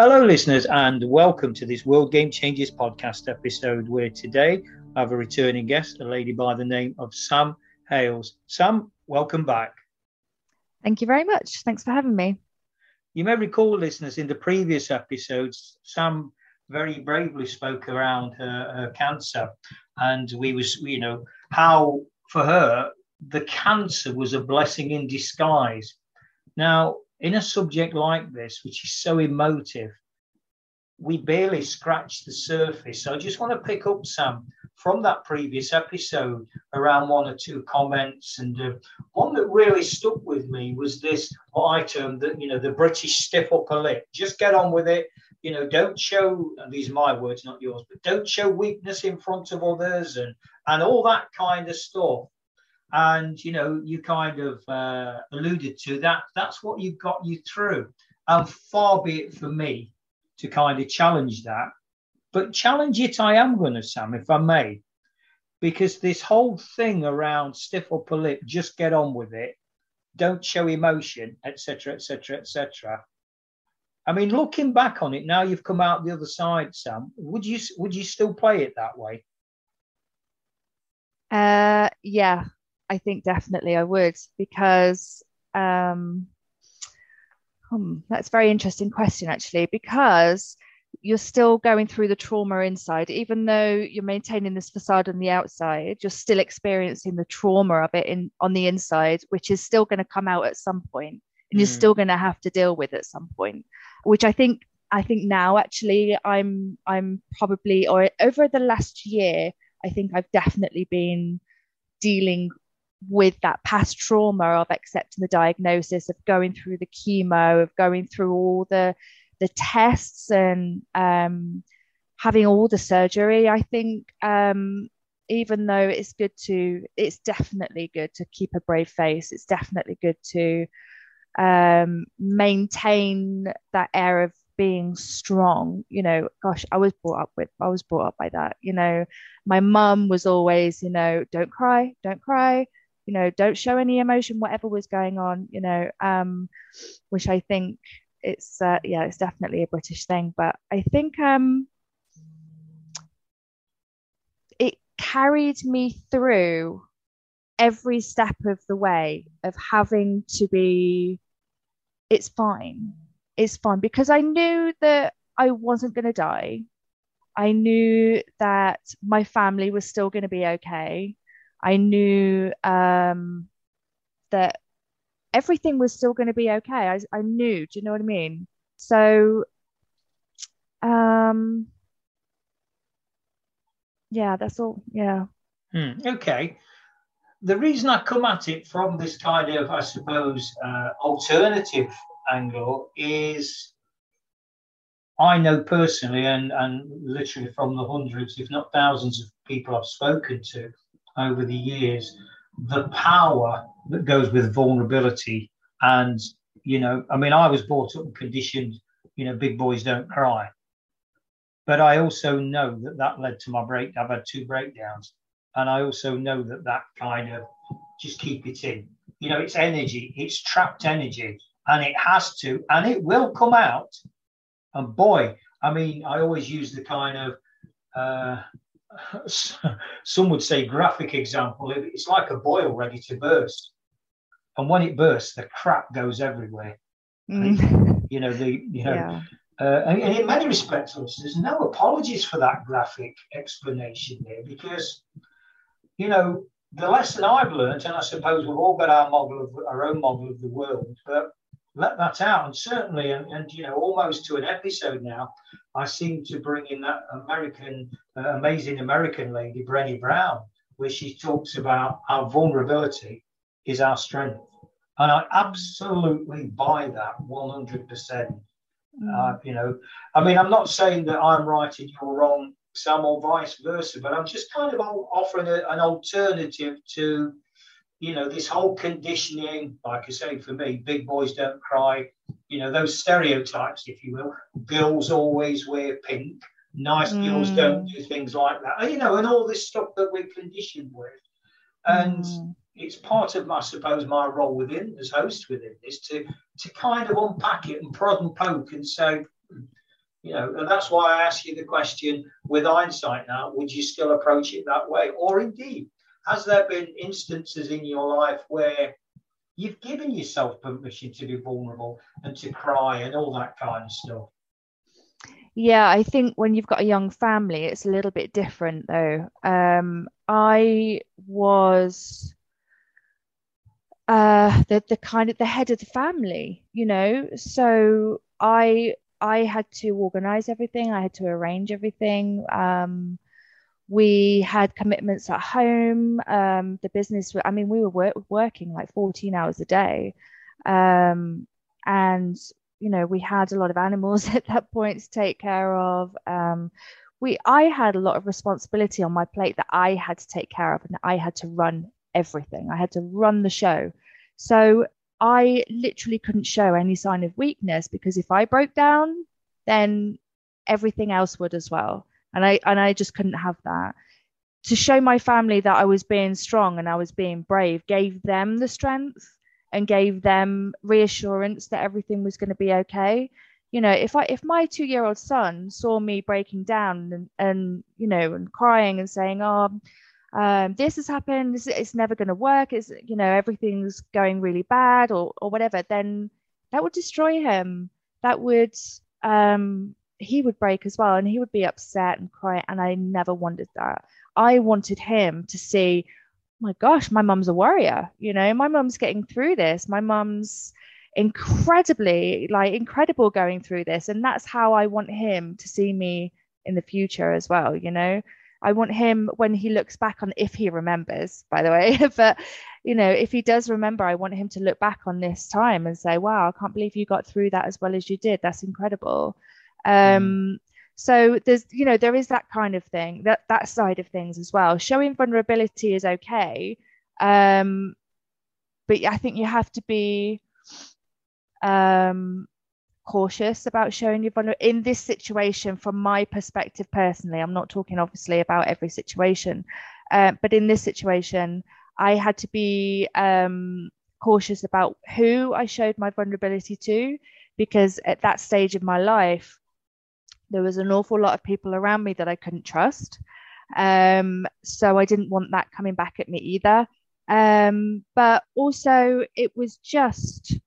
Hello, listeners, and welcome to this World Game Changers podcast episode where today I have a returning guest, a lady by the name of Sam Hales. Sam, welcome back. Thank you very much. Thanks for having me. You may recall, listeners, in the previous episodes, Sam very bravely spoke around her, her cancer, and we was, you know, how for her the cancer was a blessing in disguise. Now, in a subject like this, which is so emotive, we barely scratched the surface. So I just want to pick up, Sam, from that previous episode around one or two comments. And uh, one that really stuck with me was this, what I termed that, you know, the British stiff upper lip. Just get on with it. You know, don't show, these are my words, not yours, but don't show weakness in front of others and, and all that kind of stuff. And, you know, you kind of uh, alluded to that. That's what you got you through. And far be it for me to kind of challenge that. But challenge it, I am going to, Sam, if I may, because this whole thing around stiff upper lip, just get on with it, don't show emotion, etc., etc., etc. I mean, looking back on it now, you've come out the other side, Sam. Would you would you still play it that way? Uh, yeah, I think definitely I would because um, Hmm, that's a very interesting question, actually, because you're still going through the trauma inside, even though you're maintaining this facade on the outside, you're still experiencing the trauma of it in on the inside, which is still going to come out at some point, and mm. you're still going to have to deal with at some point. Which I think, I think now actually, I'm, I'm probably, or over the last year, I think I've definitely been dealing with that past trauma of accepting the diagnosis, of going through the chemo, of going through all the the tests and um, having all the surgery, I think um, even though it's good to, it's definitely good to keep a brave face. It's definitely good to um, maintain that air of being strong. You know, gosh, I was brought up with, I was brought up by that. You know, my mum was always, you know, don't cry, don't cry you know don't show any emotion whatever was going on you know um which i think it's uh, yeah it's definitely a british thing. But i think um it carried me through every step of the way of having to be it's fine it's fine. Because i knew that i wasn't going to die. I knew that my family was still going to be okay I knew um, that everything was still going to be okay. I, I knew, do you know what I mean? So, um, yeah, that's all. Yeah. Hmm, okay. The reason I come at it from this kind of, I suppose, uh, alternative angle is I know personally, and, and literally from the hundreds, if not thousands of people I've spoken to, over the years the power that goes with vulnerability. And, you know, I mean, I was brought up and conditioned, you know, big boys don't cry. But I also know that that led to my break. I've had two breakdowns. And I also know that that kind of just keep it in. You know, it's energy, it's trapped energy, and it has to, and it will come out. And boy, I mean, I always use the kind of, uh, some would say graphic example it's like a boil ready to burst and when it bursts the crap goes everywhere mm. you know the you know yeah. uh, and, and, in many respects there's no apologies for that graphic explanation there because you know the lesson i've learned and i suppose we've all got our model of our own model of the world but let that out. And certainly, and, and you know, almost to an episode now, I seem to bring in that American, uh, amazing American lady, Brené Brown, where she talks about our vulnerability is our strength. And I absolutely buy that 100%. Mm. Uh, you know, I mean, I'm not saying that I'm right and you're wrong some or vice versa. But I'm just kind of offering a, an alternative to, you know, this whole conditioning. Like I say, for me, big boys don't cry. You know, those stereotypes, if you will. Girls always wear pink. Nice mm. girls don't do things like that. You know, and all this stuff that we're conditioned with. And mm. it's part of, I suppose, my role within as host within this to to kind of unpack it and prod and poke and say, you know, and that's why I ask you the question with hindsight now, would you still approach it that way? Or indeed, has there been instances in your life where you've given yourself permission to be vulnerable and to cry and all that kind of stuff? Yeah, I think when you've got a young family, it's a little bit different though. Um, I was uh, the the kind of the head of the family, you know, so I I had to organize everything. I had to arrange everything. Um, we had commitments at home. Um, the business, I mean, we were work, working like 14 hours a day. Um, and, you know, we had a lot of animals at that point to take care of. Um, we, I had a lot of responsibility on my plate that I had to take care of and I had to run everything. I had to run the show. So I literally couldn't show any sign of weakness because if I broke down, then everything else would as well. And I and I just couldn't have that. To show my family that I was being strong and I was being brave gave them the strength and gave them reassurance that everything was going to be okay. You know, if I if my two year old son saw me breaking down and, and you know and crying and saying, Oh, um, this has happened, this, it's never going to work, it's, you know, everything's going really bad or, or whatever, then that would destroy him. That would, um, he would break as well and he would be upset and cry. And I never wanted that. I wanted him to see, oh my gosh, my mum's a warrior. You know, my mum's getting through this. My mum's incredibly, like, incredible going through this. And that's how I want him to see me in the future as well, you know? I want him when he looks back on, if he remembers, by the way, but you know, if he does remember, I want him to look back on this time and say, wow, I can't believe you got through that as well as you did. That's incredible. Um, mm. So there's, you know, there is that kind of thing, that that side of things as well. Showing vulnerability is okay, um, but I think you have to be um, cautious about showing your vulnerability in this situation from my perspective personally i'm not talking obviously about every situation uh, but in this situation i had to be um, cautious about who i showed my vulnerability to because at that stage of my life there was an awful lot of people around me that i couldn't trust um, so i didn't want that coming back at me either um, but also it was just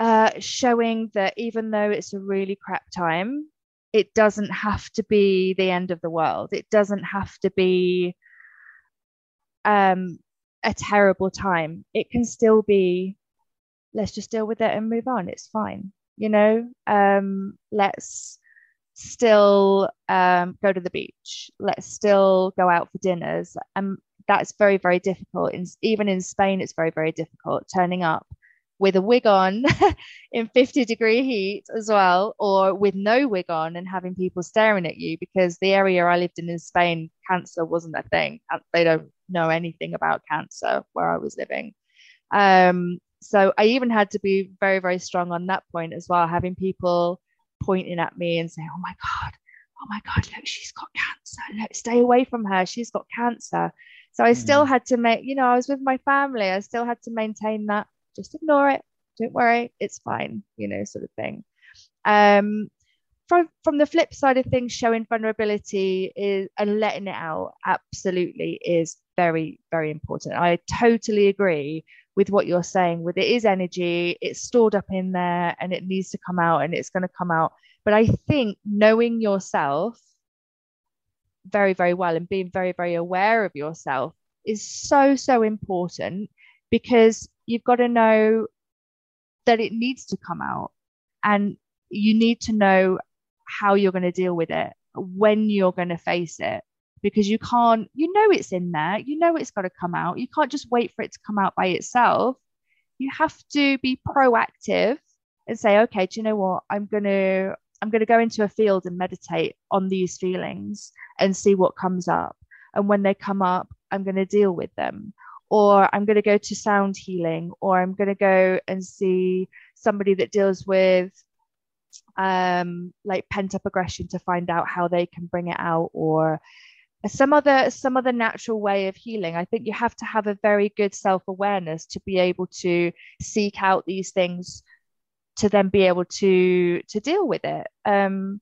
uh, showing that even though it's a really crap time, it doesn't have to be the end of the world. It doesn't have to be um, a terrible time. It can still be, let's just deal with it and move on. It's fine. You know, um, let's still um, go to the beach. Let's still go out for dinners. And that's very, very difficult. In, even in Spain, it's very, very difficult turning up with a wig on in 50 degree heat as well, or with no wig on and having people staring at you because the area I lived in in Spain, cancer wasn't a thing. They don't know anything about cancer where I was living. Um, so I even had to be very, very strong on that point as well, having people pointing at me and saying, Oh my God, oh my God, look, she's got cancer. Look, stay away from her. She's got cancer. So I still mm. had to make, you know, I was with my family. I still had to maintain that just ignore it. Don't worry, it's fine, you know, sort of thing. Um, from from the flip side of things, showing vulnerability is and letting it out absolutely is very very important. I totally agree with what you're saying. With it is energy, it's stored up in there, and it needs to come out, and it's going to come out. But I think knowing yourself very very well and being very very aware of yourself is so so important because you've got to know that it needs to come out and you need to know how you're going to deal with it when you're going to face it because you can't you know it's in there you know it's got to come out you can't just wait for it to come out by itself you have to be proactive and say okay do you know what i'm going to I'm going to go into a field and meditate on these feelings and see what comes up. And when they come up, I'm going to deal with them. Or I'm going to go to sound healing, or I'm going to go and see somebody that deals with um, like pent up aggression to find out how they can bring it out, or some other some other natural way of healing. I think you have to have a very good self awareness to be able to seek out these things to then be able to to deal with it. Um,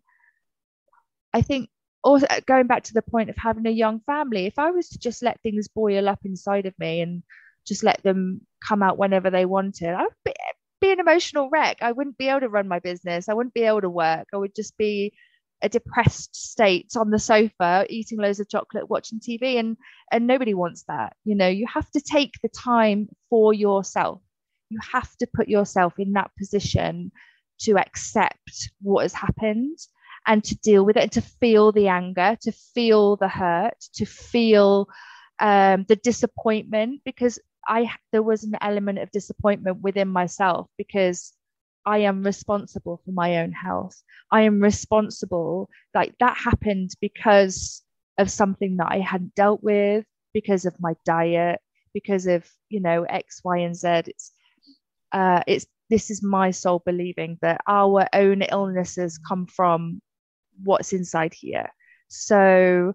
I think also going back to the point of having a young family, if I was to just let things boil up inside of me and just let them come out whenever they wanted, I would be, be an emotional wreck. I wouldn't be able to run my business. I wouldn't be able to work. I would just be a depressed state on the sofa eating loads of chocolate watching tv and and nobody wants that you know? You have to take the time for yourself. You have to put yourself in that position to accept what has happened and to deal with it and to feel the anger, to feel the hurt, to feel um, the disappointment because I there was an element of disappointment within myself because I am responsible for my own health. I am responsible like that happened because of something that I hadn't dealt with, because of my diet, because of you know X, Y, and Z. It's uh, it's this is my soul believing that our own illnesses come from what's inside here. So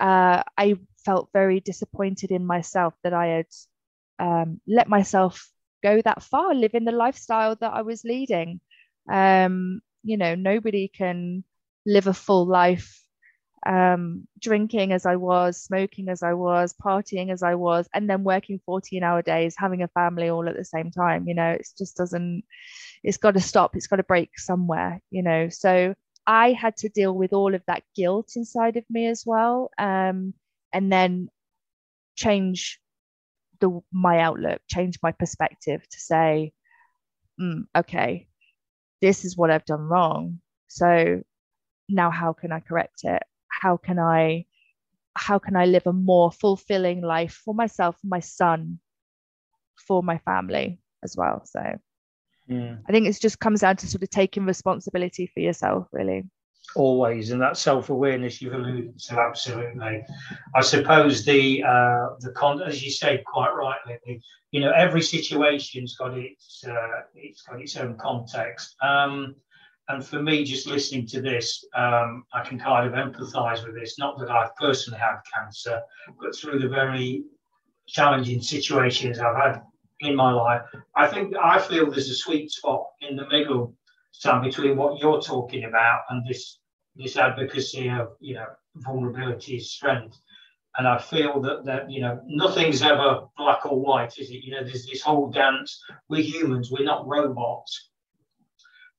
uh, I felt very disappointed in myself that I had um, let myself go that far, living the lifestyle that I was leading. Um, you know, nobody can live a full life um, drinking as I was, smoking as I was, partying as I was, and then working 14 hour days, having a family all at the same time. You know, it just doesn't, it's got to stop, it's got to break somewhere, you know. So I had to deal with all of that guilt inside of me as well. Um, and then change the my outlook, change my perspective to say, mm, okay, this is what I've done wrong. So now how can I correct it? how can I how can I live a more fulfilling life for myself, for my son, for my family as well. So yeah. I think it just comes down to sort of taking responsibility for yourself, really. Always, and that self-awareness you've alluded to, absolutely. I suppose the uh, the con, as you said quite rightly, you know, every situation's got its uh, it's got its own context. Um, and for me, just listening to this, um, I can kind of empathise with this. Not that I've personally had cancer, but through the very challenging situations I've had in my life, I think I feel there's a sweet spot in the middle, Sam, between what you're talking about and this this advocacy of you know vulnerability is strength. And I feel that that you know nothing's ever black or white, is it? You know, there's this whole dance. We're humans. We're not robots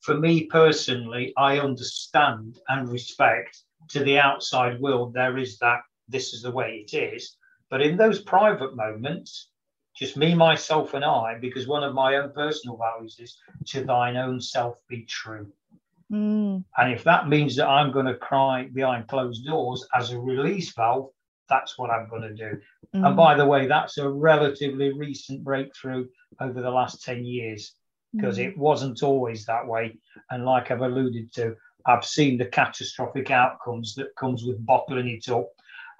for me personally, I understand and respect to the outside world, there is that this is the way it is. But in those private moments, just me, myself, and I, because one of my own personal values is to thine own self be true. Mm. And if that means that I'm going to cry behind closed doors as a release valve, that's what I'm going to do. Mm. And by the way, that's a relatively recent breakthrough over the last 10 years because mm. it wasn't always that way. And like I've alluded to, I've seen the catastrophic outcomes that comes with bottling it up.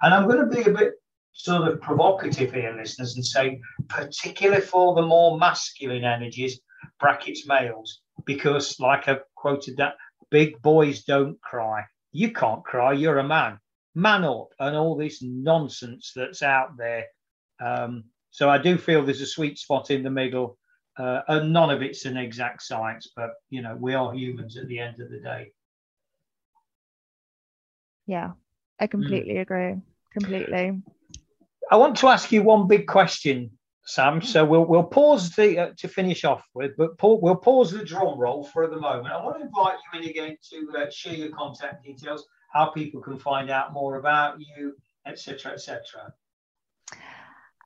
And I'm going to be a bit sort of provocative here, listeners, and say, particularly for the more masculine energies, brackets males, because like I've quoted that, big boys don't cry. You can't cry, you're a man. Man up, and all this nonsense that's out there. Um, so I do feel there's a sweet spot in the middle uh, and none of it's an exact science, but you know, we are humans at the end of the day. Yeah, I completely mm. agree. Completely. I want to ask you one big question, Sam. So we'll we'll pause the uh, to finish off with, but pa- we'll pause the drum roll for the moment. I want to invite you in again to uh, share your contact details, how people can find out more about you, etc., etc.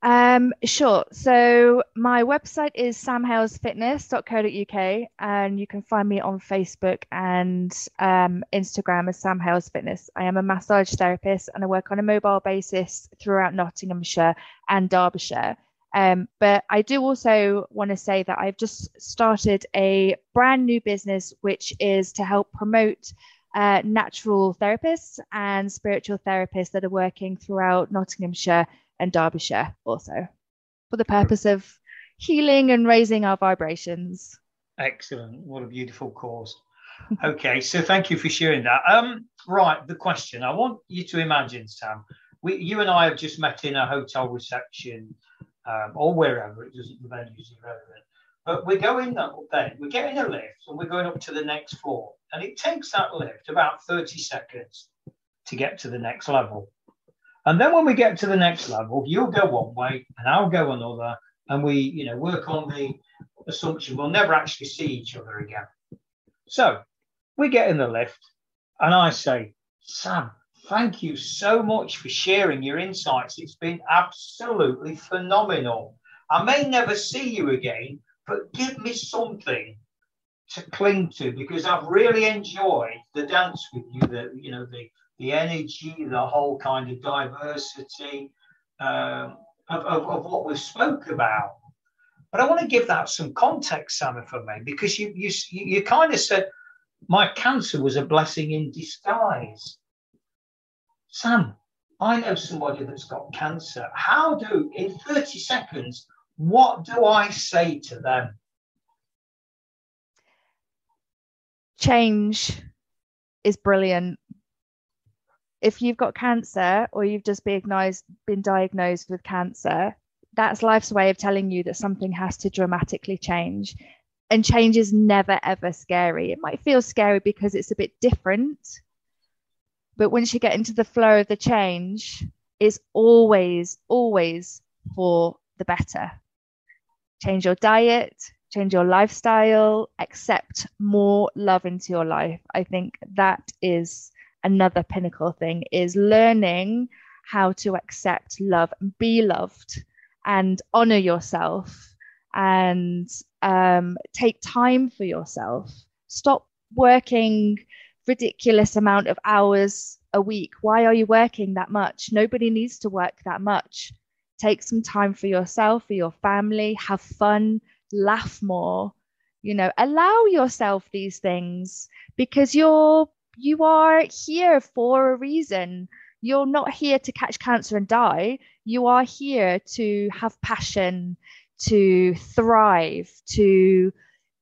Um, sure. So my website is samhalesfitness.co.uk and you can find me on Facebook and um, Instagram as Sam Hales Fitness. I am a massage therapist and I work on a mobile basis throughout Nottinghamshire and Derbyshire. Um, but I do also want to say that I've just started a brand new business, which is to help promote uh, natural therapists and spiritual therapists that are working throughout Nottinghamshire and Derbyshire, also for the purpose of healing and raising our vibrations. Excellent. What a beautiful cause. okay, so thank you for sharing that. Um, right, the question I want you to imagine, Sam. We, you and I have just met in a hotel reception um, or wherever. It doesn't the venue's irrelevant. But we're going up then. We're getting a lift and we're going up to the next floor, and it takes that lift about thirty seconds to get to the next level. And then when we get to the next level, you'll go one way and I'll go another, and we, you know, work on the assumption we'll never actually see each other again. So we get in the lift, and I say, Sam, thank you so much for sharing your insights. It's been absolutely phenomenal. I may never see you again, but give me something to cling to because I've really enjoyed the dance with you, the you know, the the energy, the whole kind of diversity um, of, of, of, what we've spoke about. But I want to give that some context, Sam, if I may, because you you you kind of said my cancer was a blessing in disguise. Sam, I know somebody that's got cancer. How do in 30 seconds? What do I say to them? Change is brilliant if you've got cancer or you've just been diagnosed, with cancer, that's life's way of telling you that something has to dramatically change. And change is never, ever scary. It might feel scary because it's a bit different. But once you get into the flow of the change, it's always, always for the better. Change your diet, change your lifestyle, accept more love into your life. I think that is another pinnacle thing is learning how to accept love and be loved and honor yourself and um, take time for yourself. Stop working ridiculous amount of hours a week. Why are you working that much? Nobody needs to work that much. Take some time for yourself for your family have fun laugh more. You know allow yourself these things because you're you are here for a reason. You're not here to catch cancer and die. You are here to have passion, to thrive, to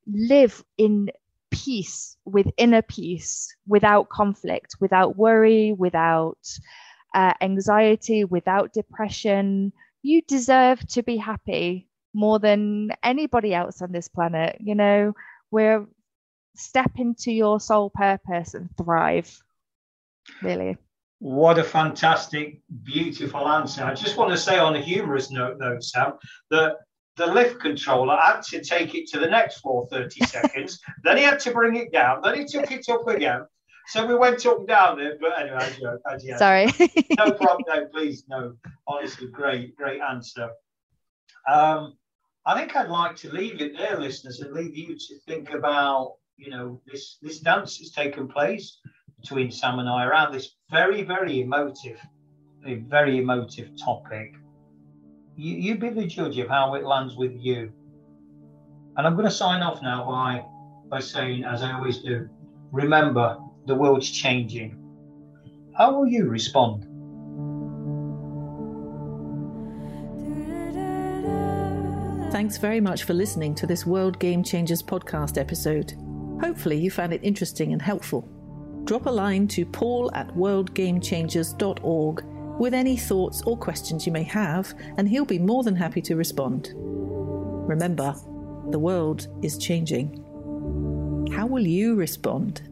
live in peace, with inner peace, without conflict, without worry, without uh, anxiety, without depression. You deserve to be happy more than anybody else on this planet. You know, we're step into your soul purpose and thrive. Really. What a fantastic, beautiful answer. I just want to say on a humorous note, though, Sam, that the lift controller had to take it to the next floor 30 seconds. Then he had to bring it down. Then he took it up again. So we went up and down there. But anyway, as you, as you sorry. no problem. No, please, no. Honestly, great, great answer. Um, I think I'd like to leave it there, listeners, and leave you to think about you know, this this dance has taken place between Sam and I around this very, very emotive, a very emotive topic. You, you be the judge of how it lands with you. And I'm going to sign off now by by saying, as I always do, remember the world's changing. How will you respond? Thanks very much for listening to this World Game Changers podcast episode. Hopefully, you found it interesting and helpful. Drop a line to paul at worldgamechangers.org with any thoughts or questions you may have, and he'll be more than happy to respond. Remember, the world is changing. How will you respond?